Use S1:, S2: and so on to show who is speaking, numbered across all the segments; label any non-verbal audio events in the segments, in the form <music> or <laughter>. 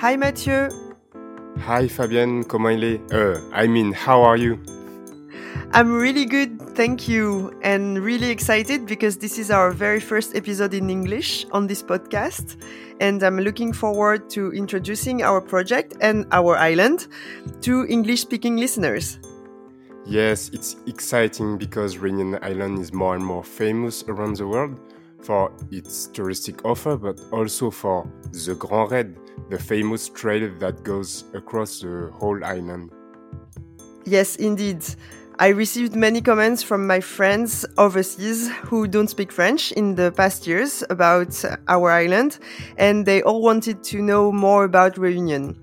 S1: Hi Mathieu.
S2: Hi Fabienne, comment il est? Uh, I mean, how are you?
S1: I'm really good, thank you, and really excited because this is our very first episode in English on this podcast. And I'm looking forward to introducing our project and our island to English speaking listeners.
S2: Yes, it's exciting because Reunion Island is more and more famous around the world for its touristic offer, but also for the Grand Raid, the famous trail that goes across the whole island.
S1: Yes, indeed. I received many comments from my friends overseas who don't speak French in the past years about our island, and they all wanted to know more about Reunion.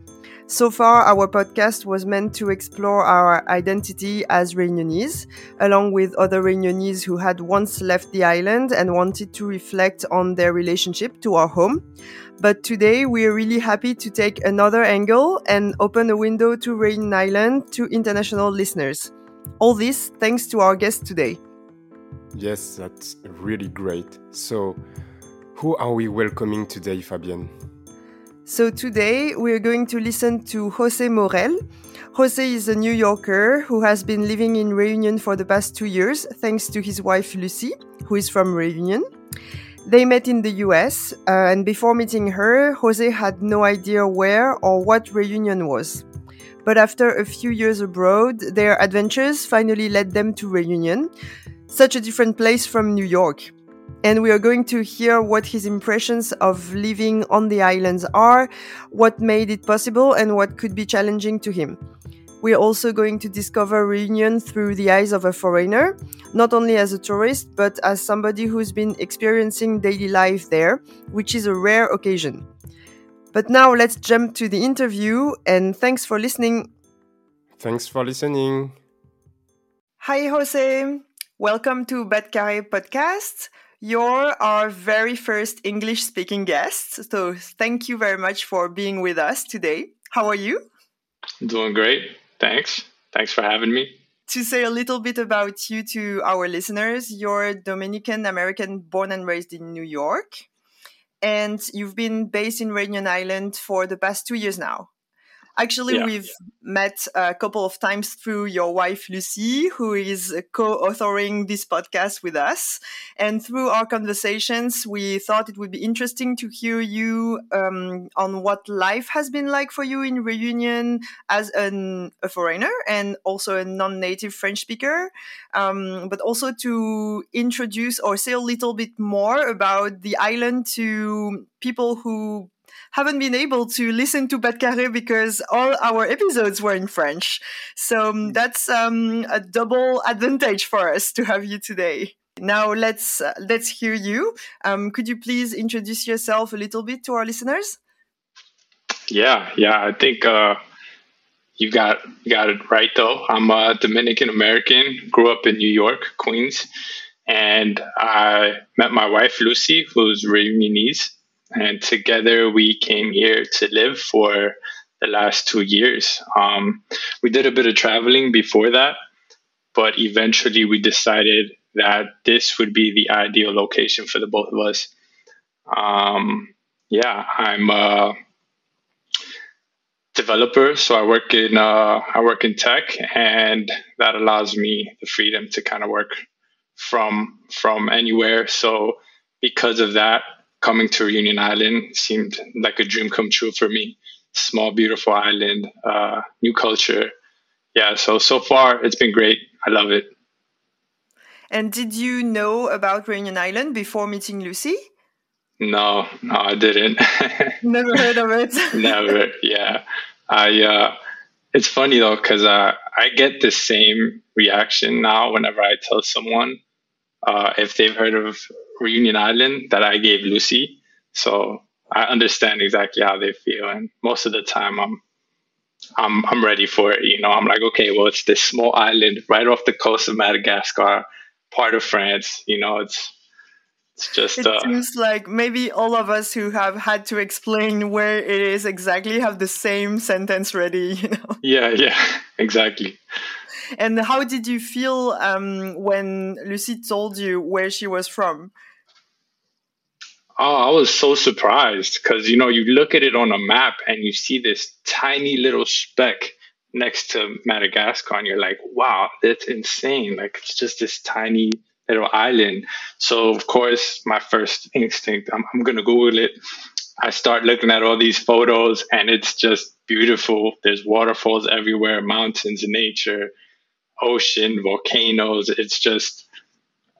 S1: So far, our podcast was meant to explore our identity as Reunionese, along with other Reunionese who had once left the island and wanted to reflect on their relationship to our home. But today, we are really happy to take another angle and open a window to Reunion Island to international listeners. All this thanks to our guest today.
S2: Yes, that's really great. So, who are we welcoming today, Fabienne?
S1: So today we're going to listen to Jose Morel. Jose is a New Yorker who has been living in Reunion for the past two years thanks to his wife Lucy, who is from Reunion. They met in the US, uh, and before meeting her, Jose had no idea where or what Reunion was. But after a few years abroad, their adventures finally led them to Reunion, such a different place from New York and we are going to hear what his impressions of living on the islands are, what made it possible, and what could be challenging to him. We are also going to discover Reunion through the eyes of a foreigner, not only as a tourist, but as somebody who's been experiencing daily life there, which is a rare occasion. But now let's jump to the interview, and thanks for listening.
S2: Thanks for listening.
S1: Hi, Jose. Welcome to Bat Carré podcast. You're our very first English speaking guest. So thank you very much for being with us today. How are you?
S3: Doing great. Thanks. Thanks for having me.
S1: To say a little bit about you to our listeners, you're Dominican American born and raised in New York. And you've been based in Reunion Island for the past two years now. Actually, yeah. we've met a couple of times through your wife, Lucy, who is co authoring this podcast with us. And through our conversations, we thought it would be interesting to hear you um, on what life has been like for you in Reunion as an, a foreigner and also a non native French speaker, um, but also to introduce or say a little bit more about the island to people who haven't been able to listen to Bat Carré because all our episodes were in French. So um, that's um, a double advantage for us to have you today. Now let's uh, let's hear you. Um, could you please introduce yourself a little bit to our listeners?
S3: Yeah, yeah, I think uh, you got you got it right though. I'm a Dominican American. Grew up in New York, Queens, and I met my wife Lucy, who's Reunionese, and together we came here to live for the last two years. Um, we did a bit of traveling before that, but eventually we decided that this would be the ideal location for the both of us. Um, yeah, I'm a developer, so I work in uh, I work in tech, and that allows me the freedom to kind of work from from anywhere. So because of that, coming to Reunion Island seemed like a dream come true for me. Small, beautiful island, uh, new culture. Yeah, so so far it's been great. I love it.
S1: And did you know about Reunion Island before meeting Lucy?
S3: No, no, I didn't. <laughs>
S1: Never heard of it. <laughs>
S3: Never. Yeah, I. Uh, it's funny though because uh, I get the same reaction now whenever I tell someone uh, if they've heard of Reunion Island that I gave Lucy. So I understand exactly how they feel, and most of the time I'm I'm I'm ready for it. You know, I'm like, okay, well, it's this small island right off the coast of Madagascar, part of France. You know, it's it's just.
S1: It uh, seems like maybe all of us who have had to explain where it is exactly have the same sentence ready. <laughs> You know.
S3: Yeah. Yeah. <laughs> Exactly.
S1: And how did you feel um, when Lucy told you where she was from?
S3: Oh, I was so surprised because you know you look at it on a map and you see this tiny little speck next to Madagascar, and you're like, "Wow, that's insane!" Like it's just this tiny little island. So of course, my first instinct, I'm, I'm gonna Google it. I start looking at all these photos, and it's just beautiful. There's waterfalls everywhere, mountains, nature, ocean, volcanoes. It's just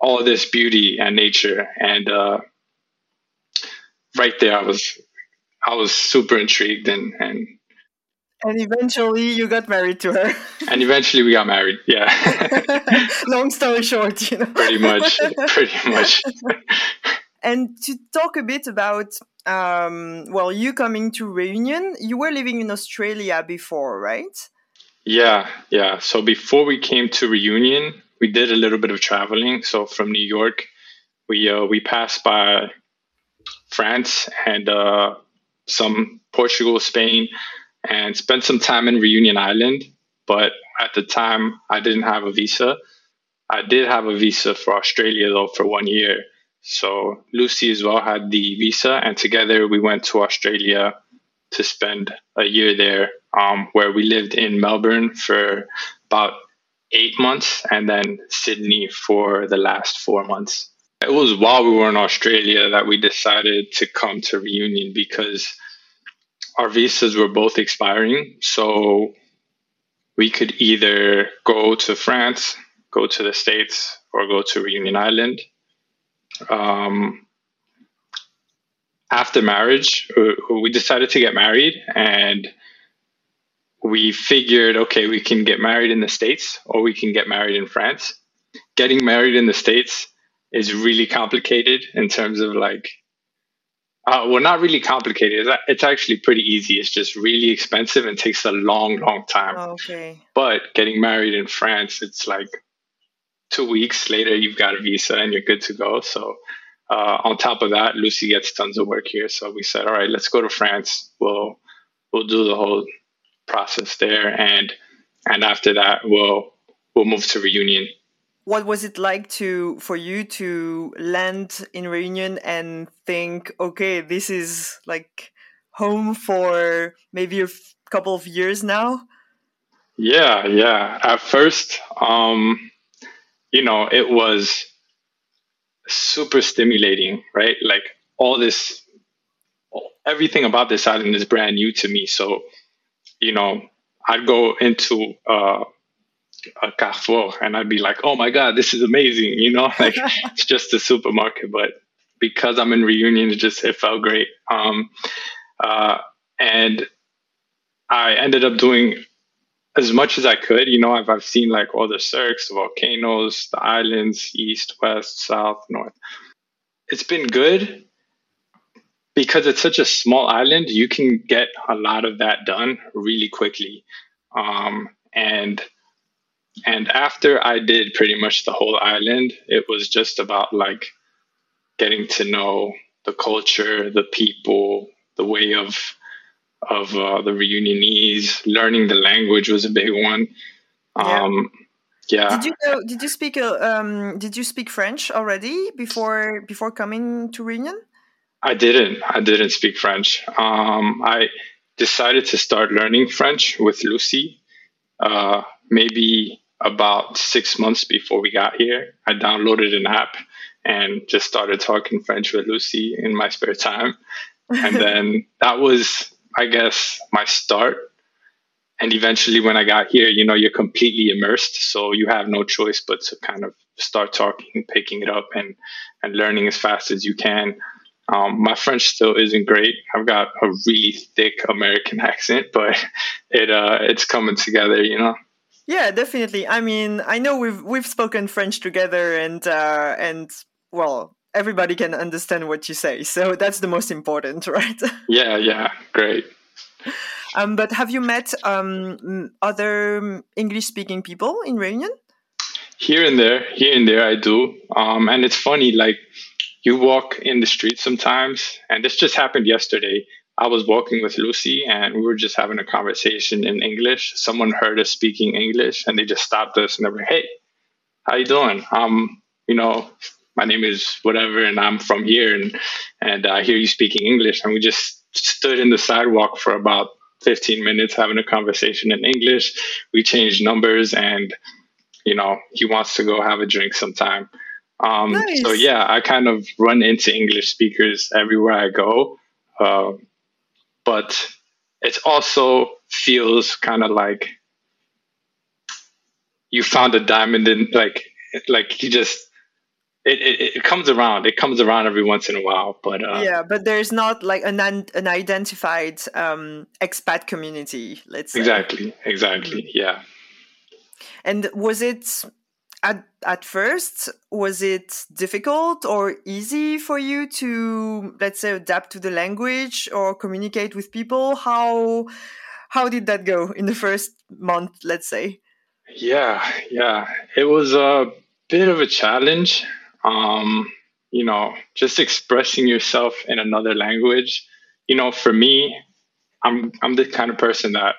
S3: all this beauty and nature, and uh, right there, I was I was super intrigued and and
S1: and eventually you got married to her.
S3: and eventually we got married. Yeah. <laughs>
S1: Long story short, you know.
S3: pretty much. <laughs> Pretty much.
S1: and to talk a bit about um, well, you coming to Reunion, you were living in Australia before, right?
S3: Yeah, yeah. So before we came to Reunion, we did a little bit of traveling. So from New York, we uh, we passed by France and uh, some Portugal, Spain, and spent some time in Reunion Island. But at the time, I didn't have a visa. I did have a visa for Australia though for one year. So Lucy as well had the visa, and together we went to Australia to spend a year there, um, where we lived in Melbourne for about eight months, and then Sydney for the last four months. It was while we were in Australia that we decided to come to Reunion because our visas were both expiring. So we could either go to France, go to the States, or go to Reunion Island. Um, after marriage, uh, we decided to get married and we figured okay, we can get married in the States or we can get married in France. Getting married in the States is really complicated in terms of like uh, well, not really complicated. It's actually pretty easy. It's just really expensive and takes a long, long time.
S1: Okay.
S3: But getting married in France, it's like two weeks later, you've got a visa and you're good to go. So, uh, on top of that, Lucy gets tons of work here. So we said, all right, let's go to France. We'll we'll do the whole process there, and and after that, we'll we'll move to Reunion
S1: what was it like to for you to land in Reunion and think, okay, this is like home for maybe a couple of years now?
S3: Yeah, yeah. At first, um, you know, it was super stimulating, right? Like all this, everything about this island is brand new to me. So, you know, I'd go into uh, a Carrefour and I'd be like, oh my God, this is amazing. You know, <laughs> like <laughs> it's just a supermarket, but because I'm in reunion, it just, it felt great. Um, uh, and I ended up doing as much as I could. You know, I've, I've seen like all the cirques, the volcanoes, the islands, east, west, south, north. It's been good because it's such a small island. You can get a lot of that done really quickly. Um, and and after I did pretty much the whole island, it was just about like getting to know the culture, the people, the way of of uh, the reunionese. Learning the language was a big one. Um, yeah.
S1: Did you know, Did you speak? Uh, um, did you speak French already before before coming to Reunion?
S3: I didn't. I didn't speak French. Um, I decided to start learning French with Lucy. Uh, maybe about six months before we got here, I downloaded an app and just started talking French with Lucy in my spare time. And <laughs> then that was, I guess, my start. And eventually, when I got here, you know, you're completely immersed. So you have no choice but to kind of start talking, picking it up, and, and learning as fast as you can. Um, my French still isn't great. I've got a really thick American <laughs> accent, but it uh, it's coming together, you know.
S1: Yeah, definitely. I mean, I know we've we've spoken French together, and uh, and well, everybody can understand what you say, so that's the most important, <laughs> right?
S3: Yeah, yeah, great.
S1: Um, but have you met um, other English-speaking people in Reunion?
S3: Here and there, here and there, I do. Um, and it's funny, like you walk in the street sometimes, and this just happened yesterday. I was walking with Lucy and we were just having a conversation in English. Someone heard us speaking English and they just stopped us and they were, like, "Hey, how you doing? Um, you know, my name is whatever, and I'm from here, and and I hear you speaking English, and we just stood in the sidewalk for about 15 minutes having a conversation in English. We changed numbers, and you know he wants to go have a drink sometime. Um, nice. So yeah, I kind of run into English speakers everywhere I go, uh, but it also feels kind of like you found a diamond in like like you just it, it, it, comes around. It comes around every once in a while, but uh,
S1: yeah, but there's not like an an identified um, expat community. Let's say.
S3: exactly, exactly, yeah.
S1: And was it at at first was it difficult or easy for you to let's say adapt to the language or communicate with people? How how did that go in the first month? Let's say.
S3: Yeah, yeah, it was a bit of a challenge um, you know, just expressing yourself in another language. You know, for me, I'm I'm the kind of person that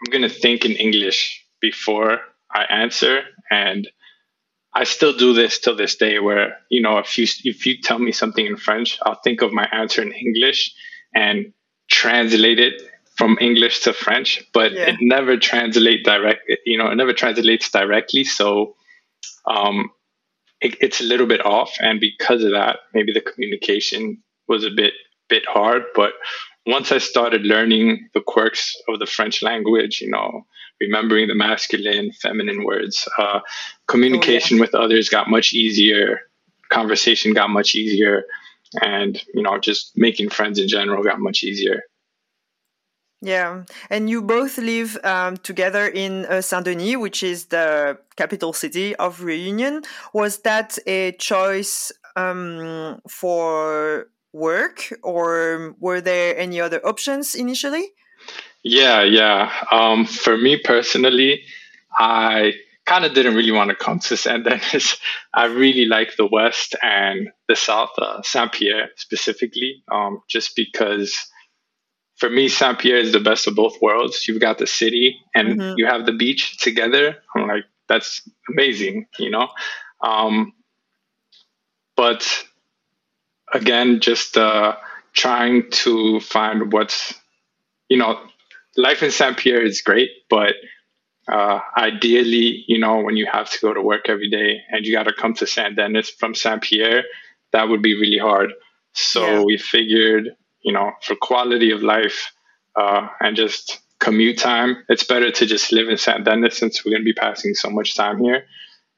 S3: I'm gonna think in English before I answer, and I still do this till this day. Where you know, if you if you tell me something in French, I'll think of my answer in English and translate it from English to French, but yeah. it never translate direct. You know, it never translates directly. So um, it, it's a little bit off, and because of that, maybe the communication was a bit bit hard. But once I started learning the quirks of the French language, you know, remembering the masculine, feminine words, uh, communication oh, yeah. with others got much easier. Conversation got much easier, and you know, just making friends in general got much easier.
S1: Yeah, and you both live um, together in uh, Saint Denis, which is the capital city of Reunion. Was that a choice um, for work, or were there any other options initially?
S3: Yeah, yeah. Um, for me personally, I kind of didn't really want to come to Saint Denis. I really like the West and the South, uh, Saint Pierre specifically, um, just because for me, Saint Pierre is the best of both worlds. You've got the city and mm-hmm. you have the beach together. I'm like, that's amazing, you know? Um, but again, just uh, trying to find what's, you know, life in Saint Pierre is great, but uh, ideally, you know, when you have to go to work every day and you got to come to Saint Denis from Saint Pierre, that would be really hard. So yeah. we figured you know, for quality of life uh, and just commute time, it's better to just live in Saint Denis since we're going to be passing so much time here.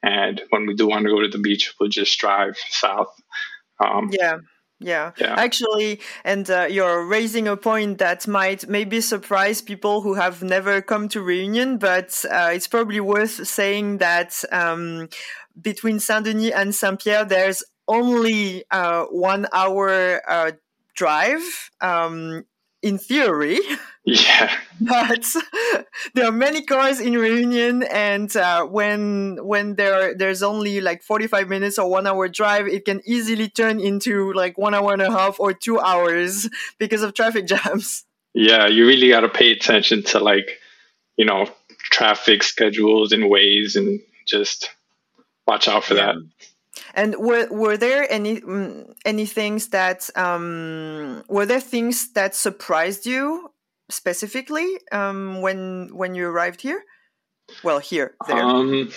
S3: And when we do want to go to the beach, we'll just drive south.
S1: Um, yeah. Yeah. yeah. actually, and uh, you're raising a point that might maybe surprise people who have never come to Reunion, but uh, it's probably worth saying that um, between Saint Denis and Saint Pierre, there's only uh, one hour uh, drive um, in theory. <laughs>
S3: Yeah. <laughs>
S1: but there are many cars in Reunion, and uh, when when there there's only like 45 minutes or one hour drive, it can easily turn into like one hour and a half or two hours <laughs> because of traffic jams.
S3: Yeah, you really got to pay attention to like you know traffic schedules and ways, and just watch out for yeah. that.
S1: And were were there any um, any things that um, were there things that surprised you specifically um, when when you arrived here? Well, here, there. Um,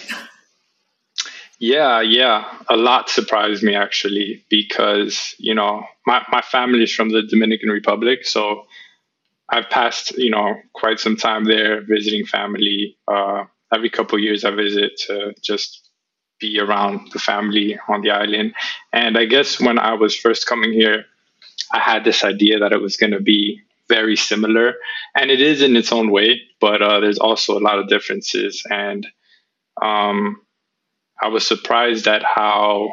S3: yeah, yeah, a lot surprised me actually because you know my my family is from the Dominican Republic, so I've passed you know quite some time there visiting family. Uh, every couple years, I visit to just be around the family on the island. And I guess when I was first coming here, I had this idea that it was going to be very similar, and it is in its own way, but uh, there's also a lot of differences. And um, I was surprised at how,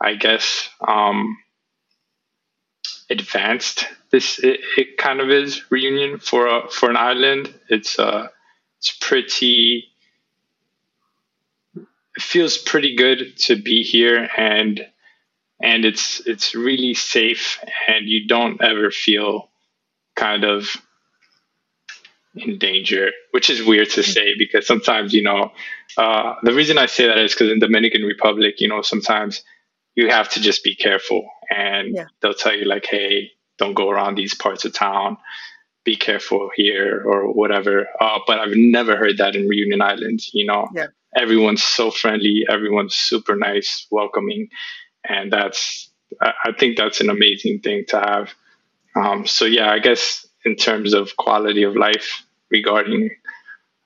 S3: I guess, um, advanced this it, it, kind of is reunion for a, for an island. It's uh, it's pretty feels pretty good to be here and and it's it's really safe and you don't ever feel kind of in danger, which is weird to say because sometimes you know uh, the reason I say that is because in Dominican Republic, you know, sometimes you have to just be careful. And
S1: Yeah.
S3: they'll tell you like, hey, don't go around these parts of town. Be careful here or whatever. Uh, but I've never heard that in Reunion Island. You know,
S1: Yeah.
S3: Everyone's so friendly. Everyone's super nice, welcoming, and that's I, think that's an amazing thing to have. Um, so yeah, I guess in terms of quality of life regarding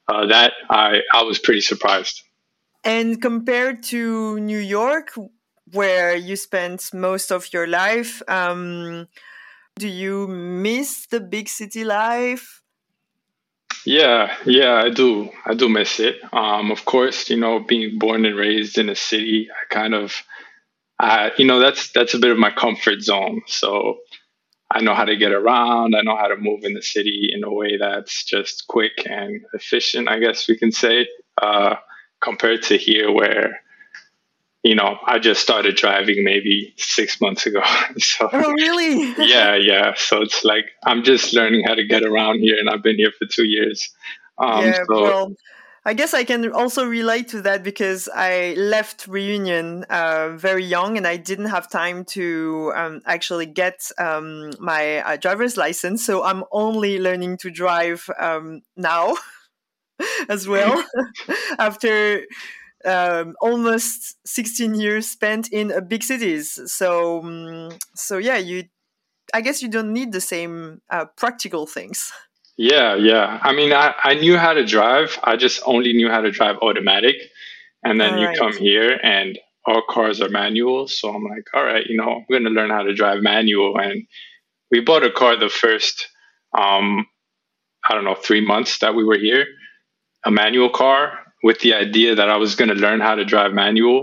S3: uh, that, I I was pretty surprised.
S1: And compared to New York, where you spent most of your life, um, do you miss the big city life?
S3: Yeah, yeah, I do. I do miss it. Um, of course, you know, being born and raised in a city, I kind of, I, you know, that's that's a bit of my comfort zone. So I know how to get around. I know how to move in the city in a way that's just quick and efficient. I guess we can say, uh, compared to here, where you know, I just started driving maybe six months ago. <laughs> so
S1: Oh, really?
S3: yeah, yeah. So it's like I'm just learning how to get around here, and I've been here for two years. Um,
S1: yeah,
S3: so
S1: well, I guess I can also relate to that because I left Reunion uh, very young and I didn't have time to um, actually get um, my uh, driver's license. So I'm only learning to drive um, now <laughs> as well <laughs> after um, almost 16 years spent in uh, big cities. So, um, so yeah, you. I guess you don't need the same uh, practical things.
S3: yeah, yeah. I mean, I, I knew how to drive. I just only knew how to drive automatic, and then you
S1: Alright.
S3: come here and all cars are manual. So I'm like, all right, you know, I'm going to learn how to drive manual. And we bought a car the first, um, I don't know, three months that we were here, a manual car with the idea that I was going to learn how to drive manual.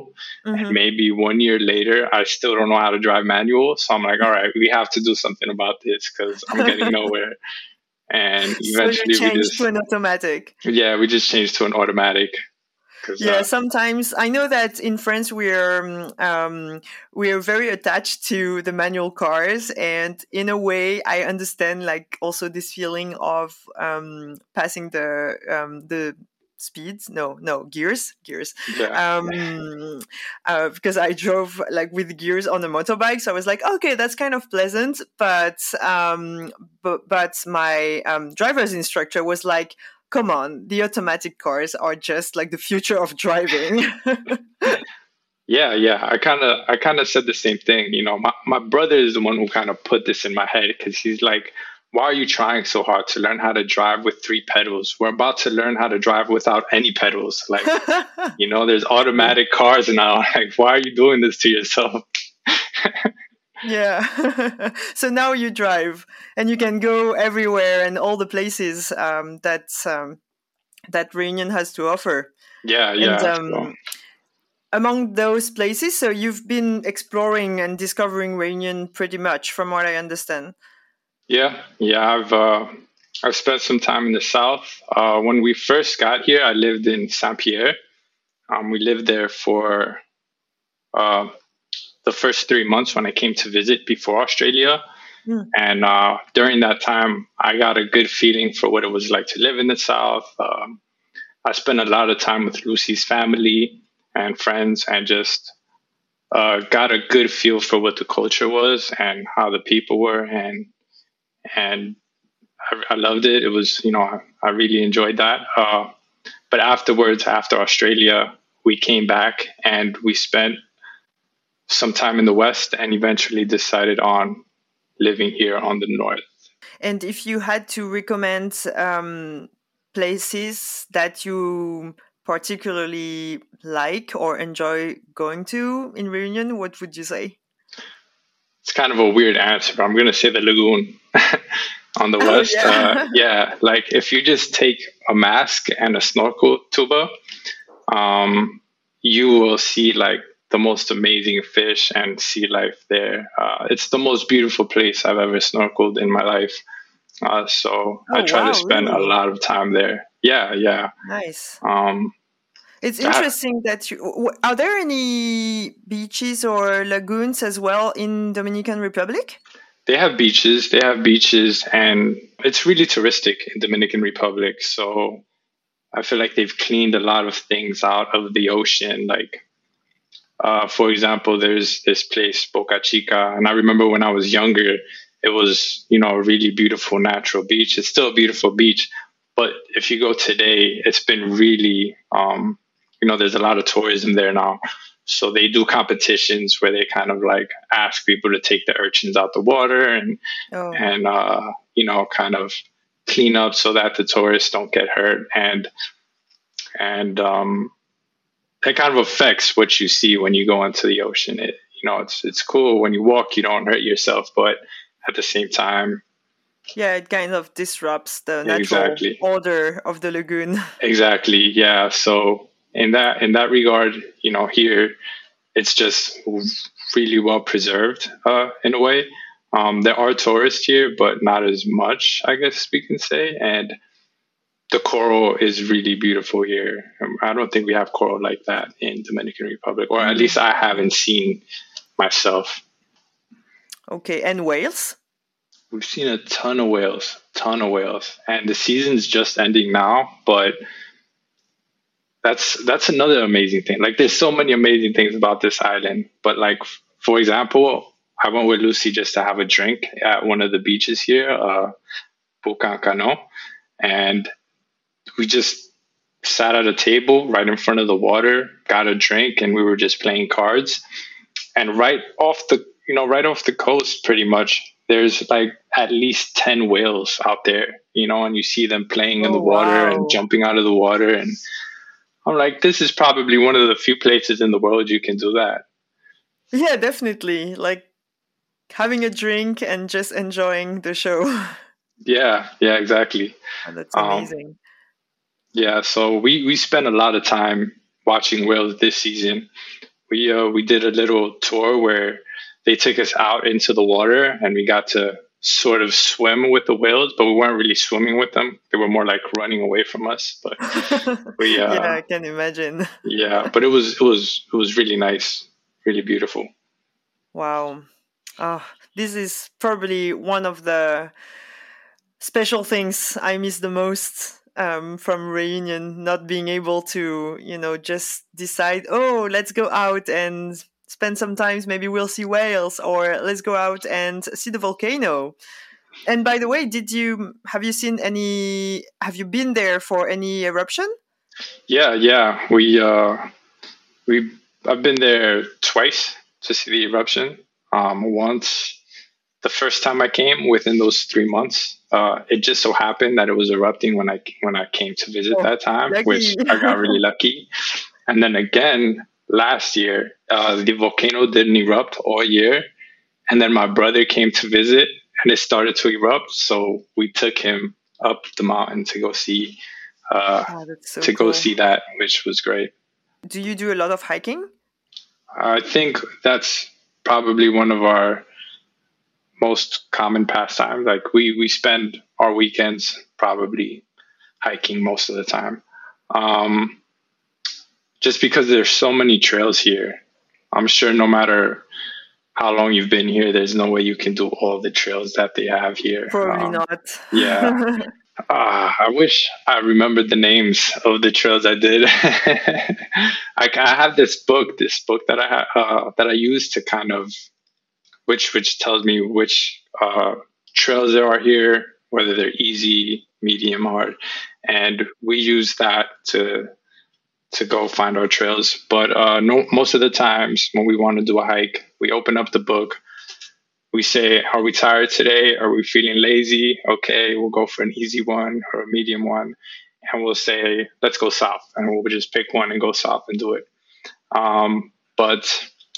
S1: Mhm.
S3: maybe one year later i still don't know how to drive manual so i'm like all right we have to do something about this because i'm getting <laughs> nowhere and
S1: So
S3: eventually we
S1: changed
S3: just
S1: to an automatic.
S3: yeah we just changed to an automatic
S1: Yeah,
S3: uh,
S1: sometimes I know that in France we're um, um, we're very attached to the manual cars, and in a way, I understand like also this feeling of um, passing the um, the speeds. No, no gears, gears.
S3: yeah.
S1: Um, <laughs> uh, because I drove like with gears on a motorbike, so I was like, okay, that's kind of pleasant. But um, but but my um, driver's instructor was like, come on, the automatic cars are just like the future of driving.
S3: Yeah, yeah. I kind of, I kind of said the same thing. You know, my, my brother is the one who kind of put this in my head because he's like, "Why are you trying so hard to learn how to drive with three pedals? We're about to learn how to drive without any pedals. Like, <laughs> you know, there's automatic cars now. <laughs> Like, why are you doing this to yourself?" <laughs>
S1: yeah. so now you drive, and you can go everywhere and all the places um, that um, that Reunion has to offer.
S3: Yeah, yeah.
S1: And um, among those places, so you've been exploring and discovering Reunion pretty much, from what I understand.
S3: Yeah, yeah, I've uh, I've spent some time in the south. Uh, when we first got here, I lived in Saint Pierre. Um, we lived there for uh, the first three months when I came to visit before Australia.
S1: Mm.
S3: And uh, during that time, I got a good feeling for what it was like to live in the south. Um, I spent a lot of time with Lucy's family and friends, and just uh, got a good feel for what the culture was and how the people were, and and I, I loved it. It was, you know, I, I really enjoyed that. Uh, but afterwards, after Australia, we came back and we spent some time in the West and eventually decided on living here on the North.
S1: And if you had to recommend um, places that you particularly like or enjoy going to in Reunion, what would you say?
S3: It's kind of a weird answer, but I'm going to say the lagoon <laughs> on the
S1: Oh,
S3: West.
S1: yeah.
S3: Uh, <laughs> yeah, like if you just take a mask and a snorkel tuba, um, you will see like the most amazing fish and sea life there. Uh, it's the most beautiful place I've ever snorkeled in my life. Uh, so I
S1: Oh,
S3: try
S1: wow,
S3: to spend
S1: really?
S3: a lot of time there. Yeah, yeah.
S1: Nice.
S3: Um,
S1: It's interesting that you. Are there any beaches or lagoons as well in Dominican Republic?
S3: They have beaches. They have beaches, and it's really touristic in Dominican Republic. So I feel like they've cleaned a lot of things out of the ocean, like Uh, for example, there's this place, Boca Chica, and I remember when I was younger, it was you know a really beautiful natural beach. It's still a beautiful beach, but if you go today, it's been really um, you know there's a lot of tourism there now. So they do competitions where they kind of like ask people to take the urchins out the water and oh. and uh, you know kind of clean up so that the tourists don't get hurt and and um, that kind of affects what you see when you go into the ocean. It you know it's it's cool when you walk you don't hurt yourself, but at the same time
S1: yeah it kind of disrupts the natural exactly. order of the lagoon <laughs>
S3: exactly yeah so in that in that regard you know here it's just really well preserved uh, in a way. Um, there are tourists here but not as much i guess we can say. And the coral is really beautiful here. Um, i don't think we have coral like that in dominican republic or at least i haven't seen myself.
S1: Okay and whales?
S3: We've seen a ton of whales, ton of whales, and the season's just ending now. But that's that's another amazing thing. Like, there's so many amazing things about this island. But like, for example, I went with Lucy just to have a drink at one of the beaches here, uh, and we just sat at a table right in front of the water, got a drink, and we were just playing cards. And right off the you know right off the coast, pretty much there's like at least 10 whales out there, you know, and you see them playing in the oh, water wow. and jumping out of the water. And I'm like, this is probably one of the few places in the world you can do that.
S1: Yeah, definitely. Like having a drink and just enjoying the show. <laughs>
S3: Yeah, yeah, exactly.
S1: Oh, that's amazing. Um,
S3: yeah, so we we spent a lot of time watching whales this season. We uh, we did a little tour where they took us out into the water and we got to sort of swim with the whales, but we weren't really swimming with them. They were more like running away from us. But <laughs>
S1: we, uh, yeah, I can imagine.
S3: yeah, but it was it was it was really nice, really beautiful.
S1: Wow, oh, this is probably one of the special things I miss the most um, from reunion. Not being able to, you know, just decide, oh, let's go out and spend some times maybe we'll see whales or let's go out and see the volcano. And by the way did you have you seen any have you been there for any eruption?
S3: Yeah yeah. We uh we i've been there twice to see the eruption. Um once the first time i came within those three months uh it just so happened that it was erupting when i when i came to visit oh, that time lucky. which i got really <laughs> lucky. And then again last year, uh, the volcano didn't erupt all year. And then my brother came to visit and it started to erupt. So we took him up the mountain to go see uh, oh, so to cool. go see that, which was great.
S1: Do you do a lot of hiking?
S3: I think that's probably one of our most common pastimes. Like we we spend our weekends probably hiking most of the time. Um, just because there's so many trails here. I'm sure no matter how long you've been here, there's no way you can do all the trails that they have here.
S1: Probably um, not.
S3: yeah. Uh, <laughs> I wish I remembered the names of the trails I did. <laughs> I, I, have this book, this book that I ha- uh, that I use to kind of, which which tells me which uh, trails there are here, whether they're easy, medium, hard, and we use that to to go find our trails. But uh, no, most of the times when we want to do a hike, we open up the book. We say, "Are we tired today? Are we feeling lazy? Okay, we'll go for an easy one or a medium one." And we'll say, "Let's go south," and we'll just pick one and go south and do it. Um, but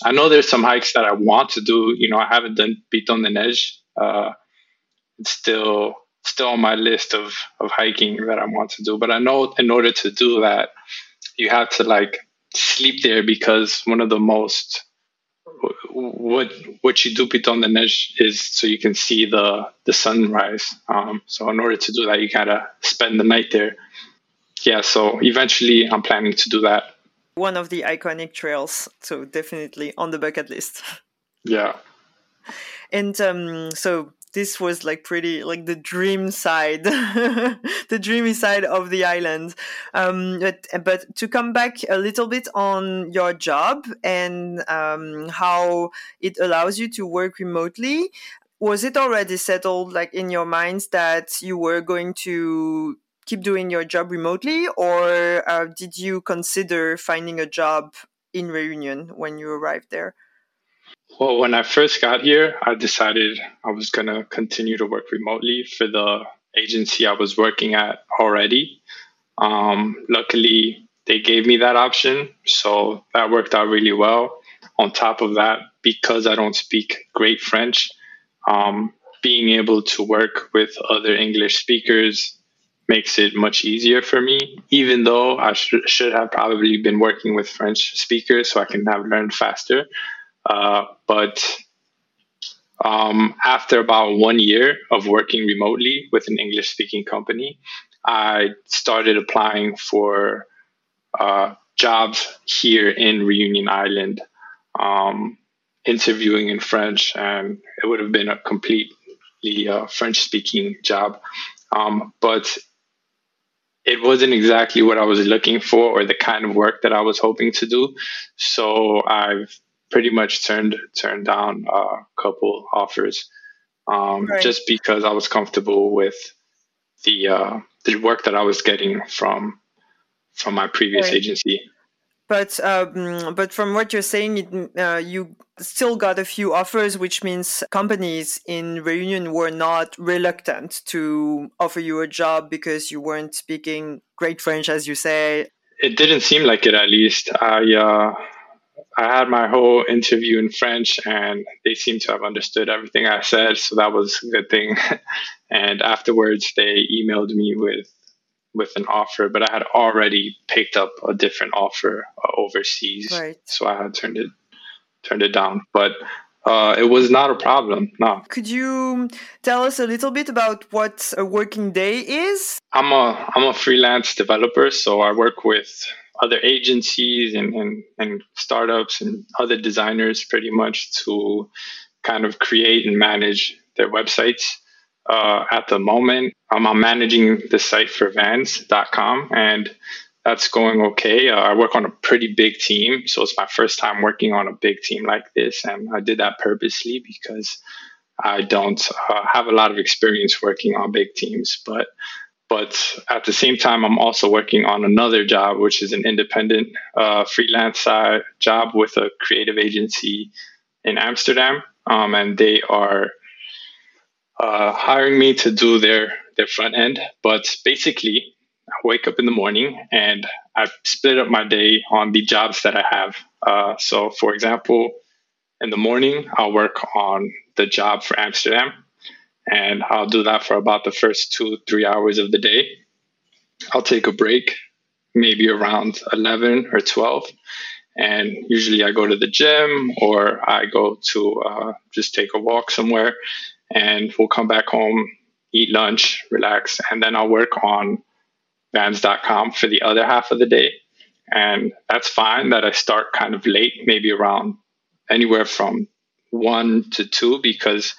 S3: I know there's some hikes that I want to do. You know, I haven't done Piton des Neiges. Uh, it's still still on my list of of hiking that I want to do. But I know in order to do that, you have to like sleep there because one of the most what what you do Piton des Neiges is so you can see the the sunrise. Um, so in order to do that, you gotta spend the night there. Yeah, so eventually I'm planning to do that.
S1: One of the iconic trails, so definitely on the bucket list.
S3: Yeah. <laughs>
S1: And um, so this was like pretty like the dream side, <laughs> the dreamy side of the island. Um, but but to come back a little bit on your job and um, how it allows you to work remotely. Was it already settled, like in your minds, that you were going to keep doing your job remotely, or uh, did you consider finding a job in Reunion when you arrived there?
S3: Well, when I first got here, I decided I was going to continue to work remotely for the agency I was working at already. Um, luckily, they gave me that option, so that worked out really well. On top of that, because I don't speak great French, um, being able to work with other English speakers makes it much easier for me, even though I sh- should have probably been working with French speakers so I can have learned faster. Uh, but um, after about one year of working remotely with an English speaking company, I started applying for uh, jobs here in Reunion Island, um, interviewing in French, and it would have been a completely uh, French speaking job. Um, but it wasn't exactly what I was looking for or the kind of work that I was hoping to do. So I've pretty much turned turned down a couple offers um, right. just because I was comfortable with the uh, the work that I was getting from from my previous right. agency.
S1: But um, but from what you're saying, it, uh, you still got a few offers, which means companies in Reunion were not reluctant to offer you a job because you weren't speaking great French, as you say.
S3: It didn't seem like it, at least. I uh, I had my whole interview in French, and they seemed to have understood everything I said, so that was a good thing. <laughs> and afterwards, they emailed me with with an offer, but I had already picked up a different offer uh, overseas, right. so I had turned it turned it down. But uh, it was not a problem. No.
S1: Could you tell us a little bit about what a working day is?
S3: I'm a I'm a freelance developer, so I work with other agencies and, and, and startups and other designers pretty much to kind of create and manage their websites uh, at the moment. Um, I'm managing the site for vans.com and that's going okay. Uh, I work on a pretty big team. So it's my first time working on a big team like this. And I did that purposely because I don't uh, have a lot of experience working on big teams. But but at the same time, I'm also working on another job, which is an independent uh, freelance job with a creative agency in Amsterdam. Um, and they are uh, hiring me to do their their front end. But basically, I wake up in the morning and I split up my day on the jobs that I have. Uh, so, for example, in the morning, I'll work on the job for Amsterdam, and I'll do that for about the first two three hours of the day. I'll take a break, maybe around eleven or twelve, and usually I go to the gym or I go to uh, just take a walk somewhere and we'll come back home, eat lunch, relax, and then I'll work on vans.com for the other half of the day. And that's fine that I start kind of late, maybe around anywhere from one to two, because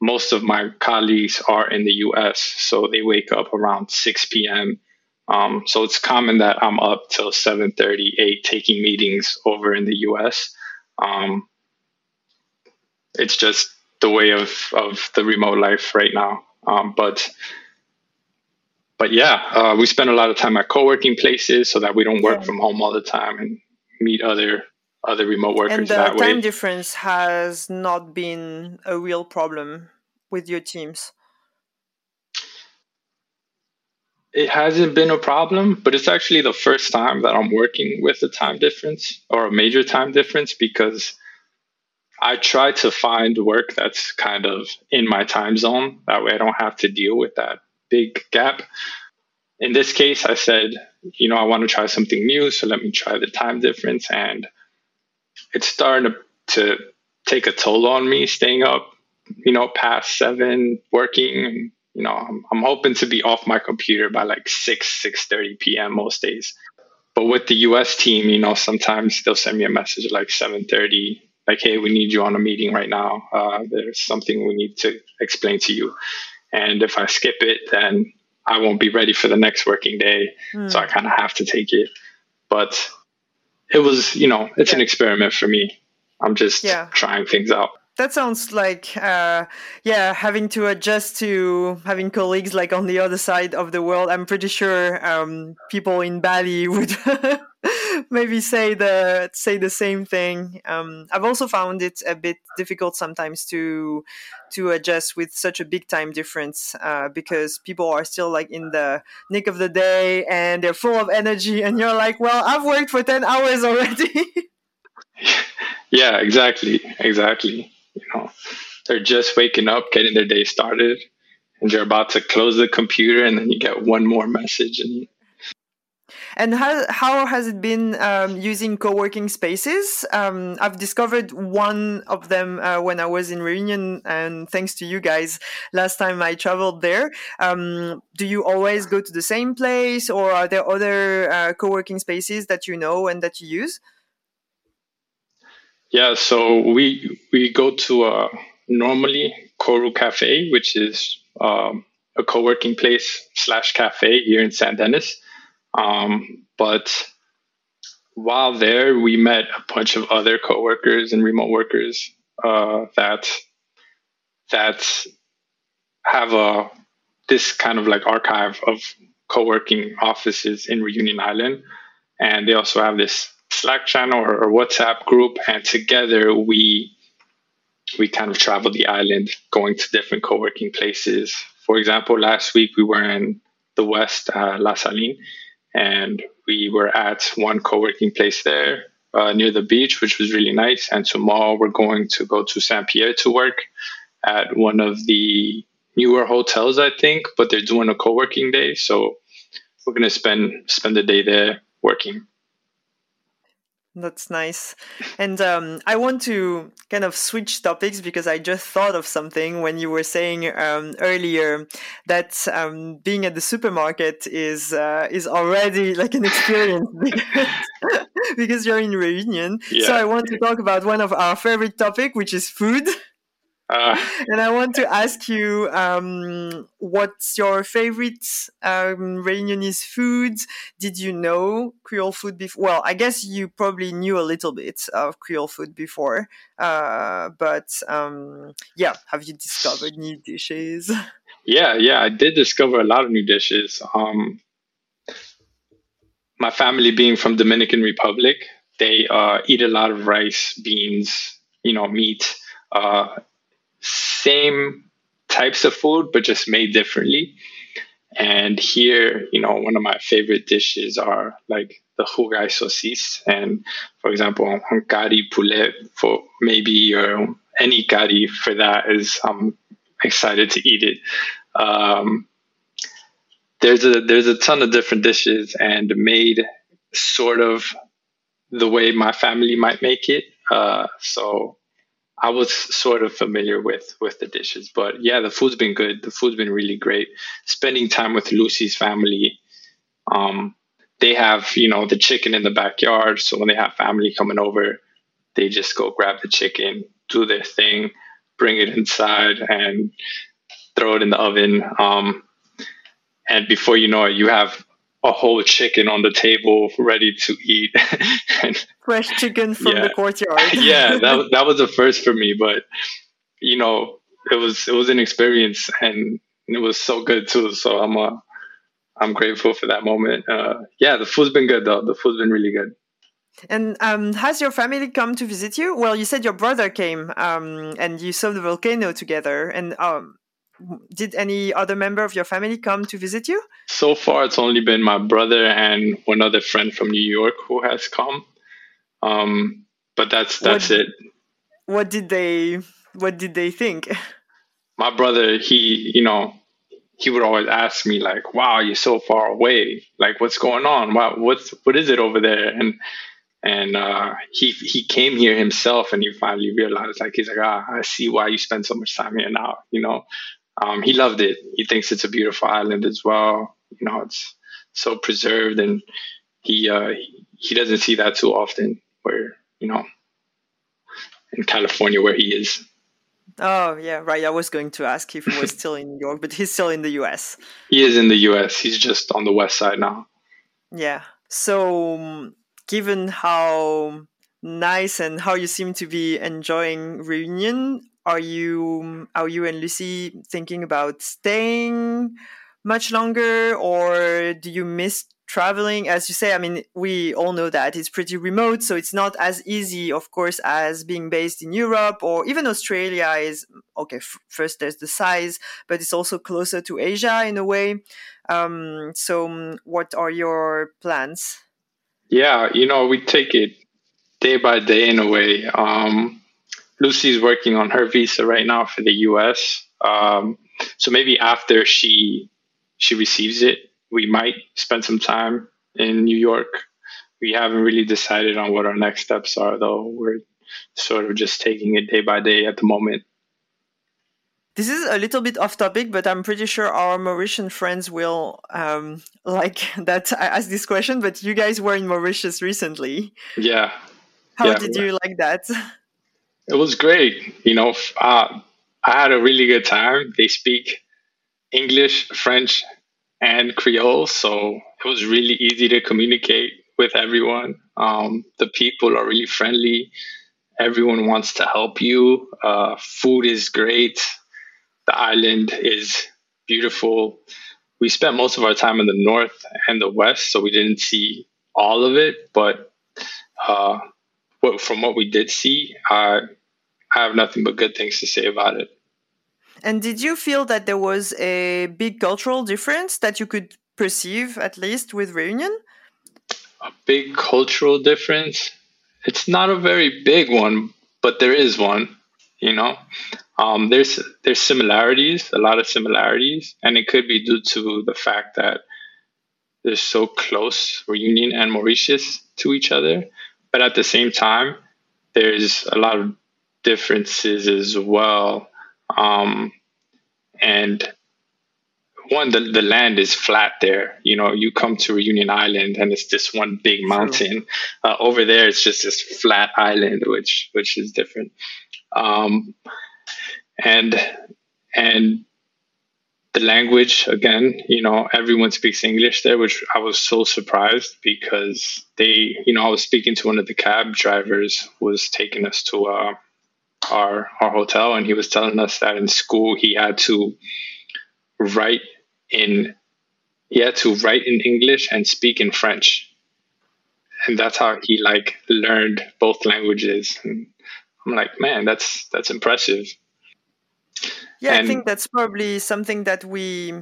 S3: most of my colleagues are in the US. So they wake up around 6 p.m. Um, so it's common that I'm up till 7:30, 8 taking meetings over in the US. Um, it's just the way of of the remote life right now. Um, but but yeah, uh, we spend a lot of time at co-working places so that we don't work from home all the time and meet other other remote workers
S1: and the
S3: that
S1: time
S3: way.
S1: difference has not been a real problem with your teams.
S3: It hasn't been a problem, but it's actually the first time that I'm working with a time difference or a major time difference because I try to find work that's kind of in my time zone. That way I don't have to deal with that big gap. In this case, I said, you know, I want to try something new, so let me try the time difference. And it's starting to, to take a toll on me staying up, you know, past seven, working. You know, I'm, I'm hoping to be off my computer by like 6, 6.30 p.m. most days. But with the US team, you know, sometimes they'll send me a message like 7.30 like, hey, we need you on a meeting right now. Uh, there's something we need to explain to you. And if I skip it, then I won't be ready for the next working day. Mm. So I kind of have to take it. But it was, you know, it's yeah. an experiment for me. I'm just yeah. trying things out
S1: that sounds like uh, yeah having to adjust to having colleagues like on the other side of the world i'm pretty sure um, people in bali <laughs> would <laughs> maybe say the say the same thing um, i've also found it a bit difficult sometimes to to adjust with such a big time difference uh, because people are still like in the nick of the day and they're full of energy and you're like well i've worked for 10 hours already <laughs>
S3: yeah exactly exactly you know, they're just waking up, getting their day started, and you're about to close the computer, and then you get one more message. And
S1: and how how has it been um, using co-working spaces? Um, I've discovered one of them uh, when I was in Reunion, and thanks to you guys, last time I traveled there. Um, do you always go to the same place, or are there other uh, co-working spaces that you know and that you use?
S3: Yeah, so we we go to a normally Koru Cafe, which is um, a co-working place slash cafe here in Saint Denis. Um, but while there, we met a bunch of other coworkers and remote workers uh, that that have a this kind of like archive of co-working offices in Reunion Island, and they also have this Slack channel or, or WhatsApp group, and together we we kind of travel the island, going to different co-working places. For example, last week we were in the West, uh, La Saline, and we were at one co-working place there uh, near the beach, which was really nice. And tomorrow we're going to go to Saint Pierre to work at one of the newer hotels, I think, but they're doing a co-working day, so we're gonna spend spend the day there working.
S1: That's nice. And um, I want to kind of switch topics because I just thought of something when you were saying um, earlier that um, being at the supermarket is uh, is already like an experience <laughs> <laughs> because, you're in Reunion. Yeah. So I want to talk about one of our favorite topic, which is food. Uh, and I want to ask you, um, what's your favorite um, Reunionese food? Did you know Creole food before? Well, I guess you probably knew a little bit of Creole food before, uh, but um, yeah, have you discovered new dishes?
S3: Yeah, yeah, I did discover a lot of new dishes. Um, my family being from Dominican Republic, they uh, eat a lot of rice, beans, you know, meat. Uh, same types of food, but just made differently. And here, you know, one of my favorite dishes are like the rougail saucisse. And for example, kari poulet for maybe your any kari for that is I'm excited to eat it. Um, there's a there's a ton of different dishes and made sort of the way my family might make it. Uh, so I was sort of familiar with with the dishes, but yeah, the food's been good. The food's been really great. Spending time with Lucy's family, um, they have you know the chicken in the backyard. So when they have family coming over, they just go grab the chicken, do their thing, bring it inside, and throw it in the oven. Um, and before you know it, you have a whole chicken on the table ready to eat. <laughs>
S1: and, Fresh chicken from yeah, the courtyard. <laughs>
S3: yeah, that that was a first for me, but you know, it was it was an experience and it was so good too. So I'm uh, I'm grateful for that moment. Uh, yeah, the food's been good though. The food's been really good.
S1: And um, has your family come to visit you? Well, you said your brother came um, and you saw the volcano together. And um, did any other member of your family come to visit you?
S3: So far, it's only been my brother and one other friend from New York who has come. Um, but that's that's what, it.
S1: What did they What did they think?
S3: My brother, he you know, he would always ask me like, "Wow, you're so far away. Like, what's going on? Wow, what's what is it over there?" And and uh, he he came here himself, and he finally realized, like, he's like, "Ah, I see why you spend so much time here now." You know, um, he loved it. He thinks it's a beautiful island as well. You know, it's so preserved, and he uh, he doesn't see that too often. Where you know, in California where he is.
S1: Oh yeah, right. I was going to ask if he was <laughs> still in New York, but he's still in the U.S.
S3: He is in the U.S. He's just on the west side now.
S1: Yeah. So, um, given how nice and how you seem to be enjoying reunion, are you are you and Lucy thinking about staying much longer, or do you miss traveling? As you say i mean we all know that it's pretty remote so it's not as easy of course as being based in europe or even australia is okay f- first there's the size but it's also closer to asia in a way. Um, so um, what are your plans?
S3: Yeah you know we take it day by day in a way. Um, lucy's working on her visa right now for the us um, so maybe after she she receives it we might spend some time in New York. We haven't really decided on what our next steps are, though. We're sort of just taking it day by day at the moment.
S1: This is a little bit off topic, but I'm pretty sure our Mauritian friends will um, <laughs> like that I asked this question. But you guys were in Mauritius recently.
S3: Yeah.
S1: How
S3: yeah.
S1: did you like that? <laughs>
S3: It was great. You know, uh, I had a really good time. They speak English, French, and Creole. So it was really easy to communicate with everyone. Um, the people are really friendly. Everyone wants to help you. Uh, food is great. The island is beautiful. We spent most of our time in the north and the west, so we didn't see all of it. But uh, from what we did see, I have nothing but good things to say about it.
S1: And did you feel that there was a big cultural difference that you could perceive, at least with Reunion?
S3: A big cultural difference? It's not a very big one, but there is one. You know, um, there's there's similarities, a lot of similarities, and it could be due to the fact that they're so close, Reunion and Mauritius, to each other. But at the same time, there's a lot of differences as well um, and one, the, the land is flat there. You know, you come to Reunion Island and it's this one big mountain. Uh, over there, it's just this flat island, which which is different. Um, and and the language again, you know, everyone speaks English there, which I was so surprised because they, you know, I was speaking to one of the cab drivers who was taking us to uh, our our hotel, and he was telling us that in school he had to write in he had to write in English and speak in French, and that's how he like learned both languages. And I'm like, man, that's that's impressive.
S1: Yeah, and I think that's probably something that we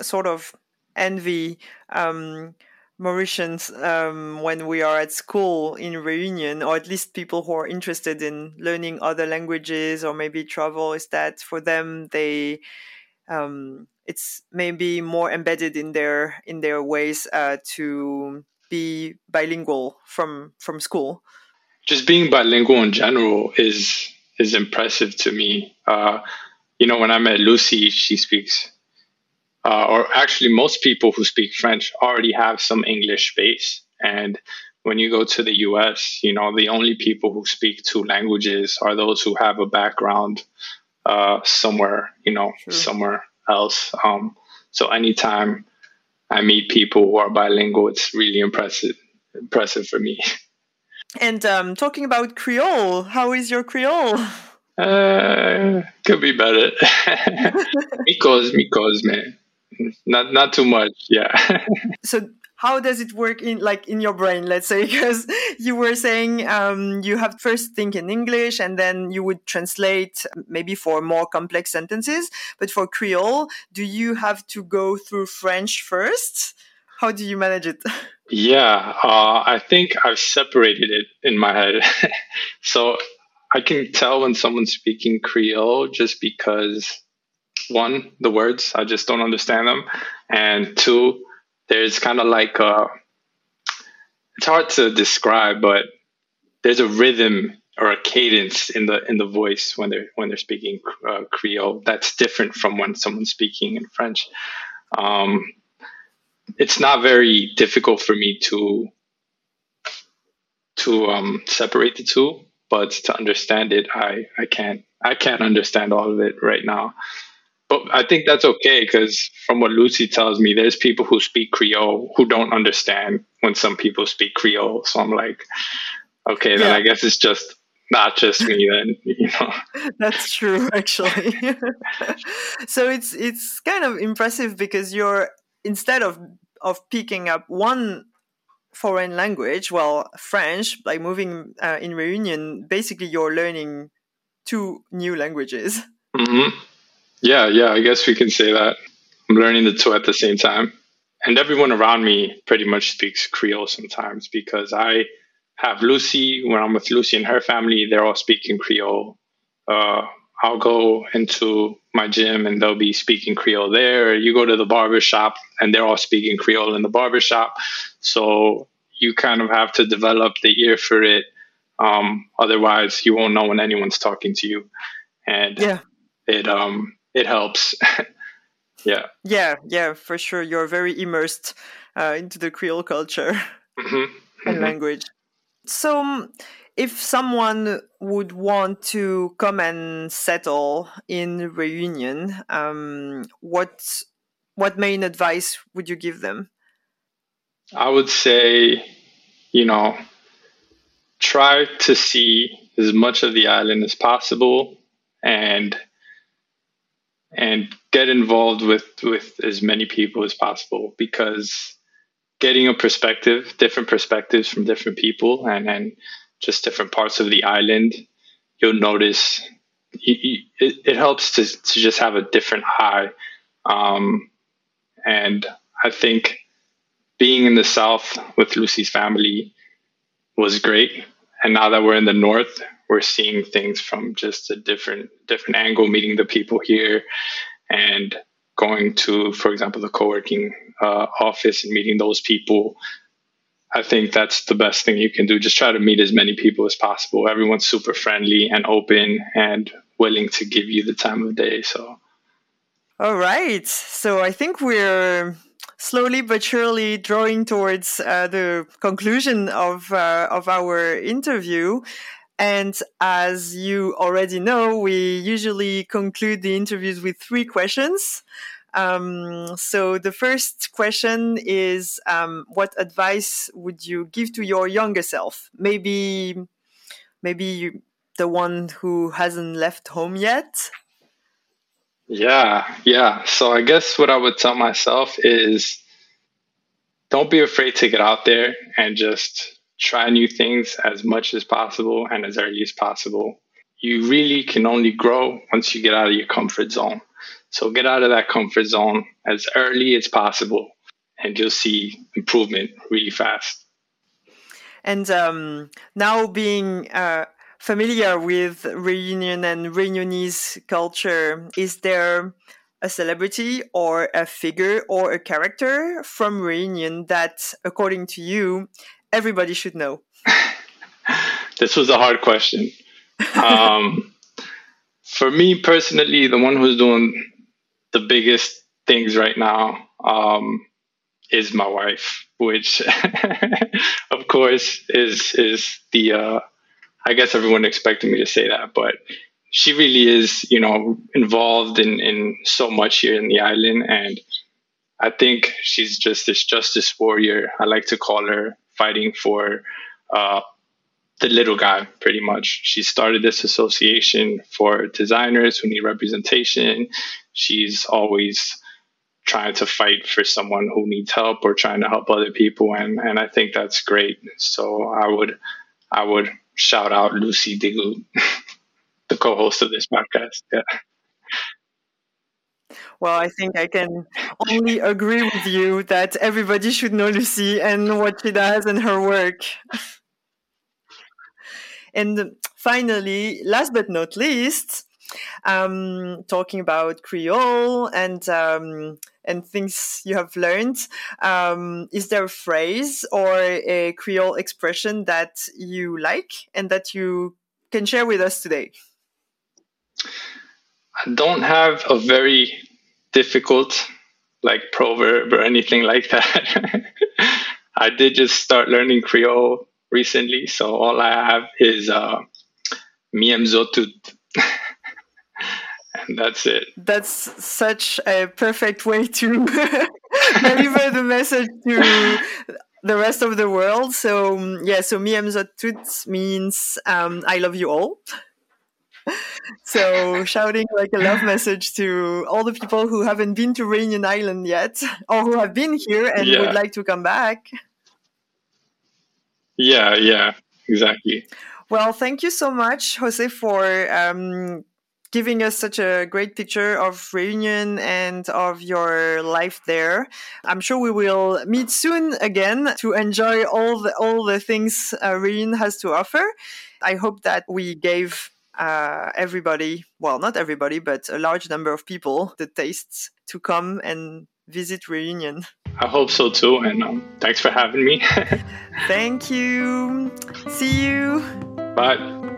S1: sort of envy. Um, Mauritians um, when we are at school in Reunion, or at least people who are interested in learning other languages or maybe travel, is that for them they um, it's maybe more embedded in their in their ways uh, to be bilingual from from school.
S3: Just being bilingual in general is is impressive to me. Uh, you know, when I met Lucy, she speaks uh, or actually most people who speak French already have some English base. And when you go to the US, you know, the only people who speak two languages are those who have a background uh, somewhere, you know, True. somewhere else. Um, so anytime I meet people who are bilingual, it's really impressive, impressive for me. <laughs>
S1: And um, talking about Creole, how is your Creole? <laughs>
S3: Uh, could be better. Because, because, man. Not not too much yeah. <laughs>
S1: So how does it work in like in your brain? Let's say <laughs> because you were saying um, you have first think in english and then you would translate maybe for more complex sentences. But for creole do you have to go through french first? How do you manage it? <laughs>
S3: Yeah uh, i think i've separated it in my head. So i can tell when someone's speaking creole just because one, the words, I just don't understand them. And two, there's kind of like a, it's hard to describe, but there's a rhythm or a cadence in the in the voice when they're when they're speaking uh, Creole that's different from when someone's speaking in French. Um, it's not very difficult for me to to um, separate the two. But to understand it, I I can't I can't understand all of it right now. But I think that's okay because from what Lucy tells me, there's people who speak Creole who don't understand when some people speak Creole. So I'm like, okay, then yeah. I guess it's just not just me then <laughs> you know <laughs>
S1: that's true actually <laughs> so it's it's kind of impressive because you're instead of of picking up one foreign language well french like moving uh, in reunion basically you're learning two new languages
S3: mm-hmm. yeah yeah i guess we can say that i'm learning the two at the same time and everyone around me pretty much speaks creole sometimes because i have Lucy. When I'm with Lucy and her family, they're all speaking Creole. Uh, I'll go into my gym and they'll be speaking Creole there. You go to the barber shop and they're all speaking Creole in the barber shop. So you kind of have to develop the ear for it. Um, otherwise, you won't know when anyone's talking to you, and yeah, it um it helps. <laughs> yeah,
S1: yeah, yeah, for sure. You're very immersed uh, into the Creole culture <laughs> mm-hmm. and mm-hmm. language. So, um, if someone would want to come and settle in Reunion, um, what what main advice would you give them?
S3: I would say, you know, try to see as much of the island as possible, and and get involved with with as many people as possible because getting a perspective, different perspectives from different people, and and just different parts of the island, you'll notice it, it helps to to just have a different eye. Um, and I think being in the south with Lucy's family was great. And now that we're in the north, we're seeing things from just a different different angle, meeting the people here, and going to, for example, the co-working uh, office and meeting those people. I think that's the best thing you can do. Just try to meet as many people as possible. Everyone's super friendly and open and willing to give you the time of day. So,
S1: all right. So I think we're slowly but surely drawing towards uh, the conclusion of uh, of our interview. And as you already know, we usually conclude the interviews with three questions. Um, so the first question is, um, what advice would you give to your younger self? Maybe, maybe the one who hasn't left home yet.
S3: Yeah, yeah. So I guess what I would tell myself is, don't be afraid to get out there and just try new things as much as possible and as early as possible. You really can only grow once you get out of your comfort zone. So get out of that comfort zone as early as possible, and you'll see improvement really fast.
S1: And um, now being uh, familiar with Reunion and Reunionese culture, is there a celebrity or a figure or a character from Reunion that, according to you, everybody should know? <laughs>
S3: this was a hard question. Um, <laughs> for me personally, the one who's doing the biggest things right now um, is my wife, which <laughs> of course is is the uh, I guess everyone expected me to say that, but she really is, you know, involved in in so much here in the island, and I think she's just this justice warrior. I like to call her, fighting for uh, the little guy, pretty much. She started this association for designers who need representation. She's always trying to fight for someone who needs help or trying to help other people, and and I think that's great. So I would I would shout out Lucy Digu, <laughs> the co-host of this podcast. Yeah.
S1: Well, I think I can only agree with you that everybody should know Lucy and what she does and her work. <laughs> and finally, last but not least, um, talking about Creole and um, and things you have learned. Um, is there a phrase or a Creole expression that you like and that you can share with us today?
S3: I don't have a very difficult like proverb or anything <laughs> like that. I did just start learning Creole recently, so all I have is uh, Miem Zotut. and <laughs> that's it.
S1: That's such a perfect way to <laughs> deliver the message to the rest of the world. So um, yeah, so Miem Zotut means um, I love you all. <laughs> so shouting like a love message to all the people who haven't been to Reunion Island yet, or who have been here and yeah. would like to come back.
S3: Yeah, yeah, exactly.
S1: Well, thank you so much, Jose, for um, giving us such a great picture of Reunion and of your life there. I'm sure we will meet soon again to enjoy all the all the things uh, Reunion has to offer. I hope that we gave uh, everybody, well, not everybody, but a large number of people, the tastes to come and visit Reunion.
S3: I hope so too, and um, thanks for having me. <laughs>
S1: Thank you. See you.
S3: Bye.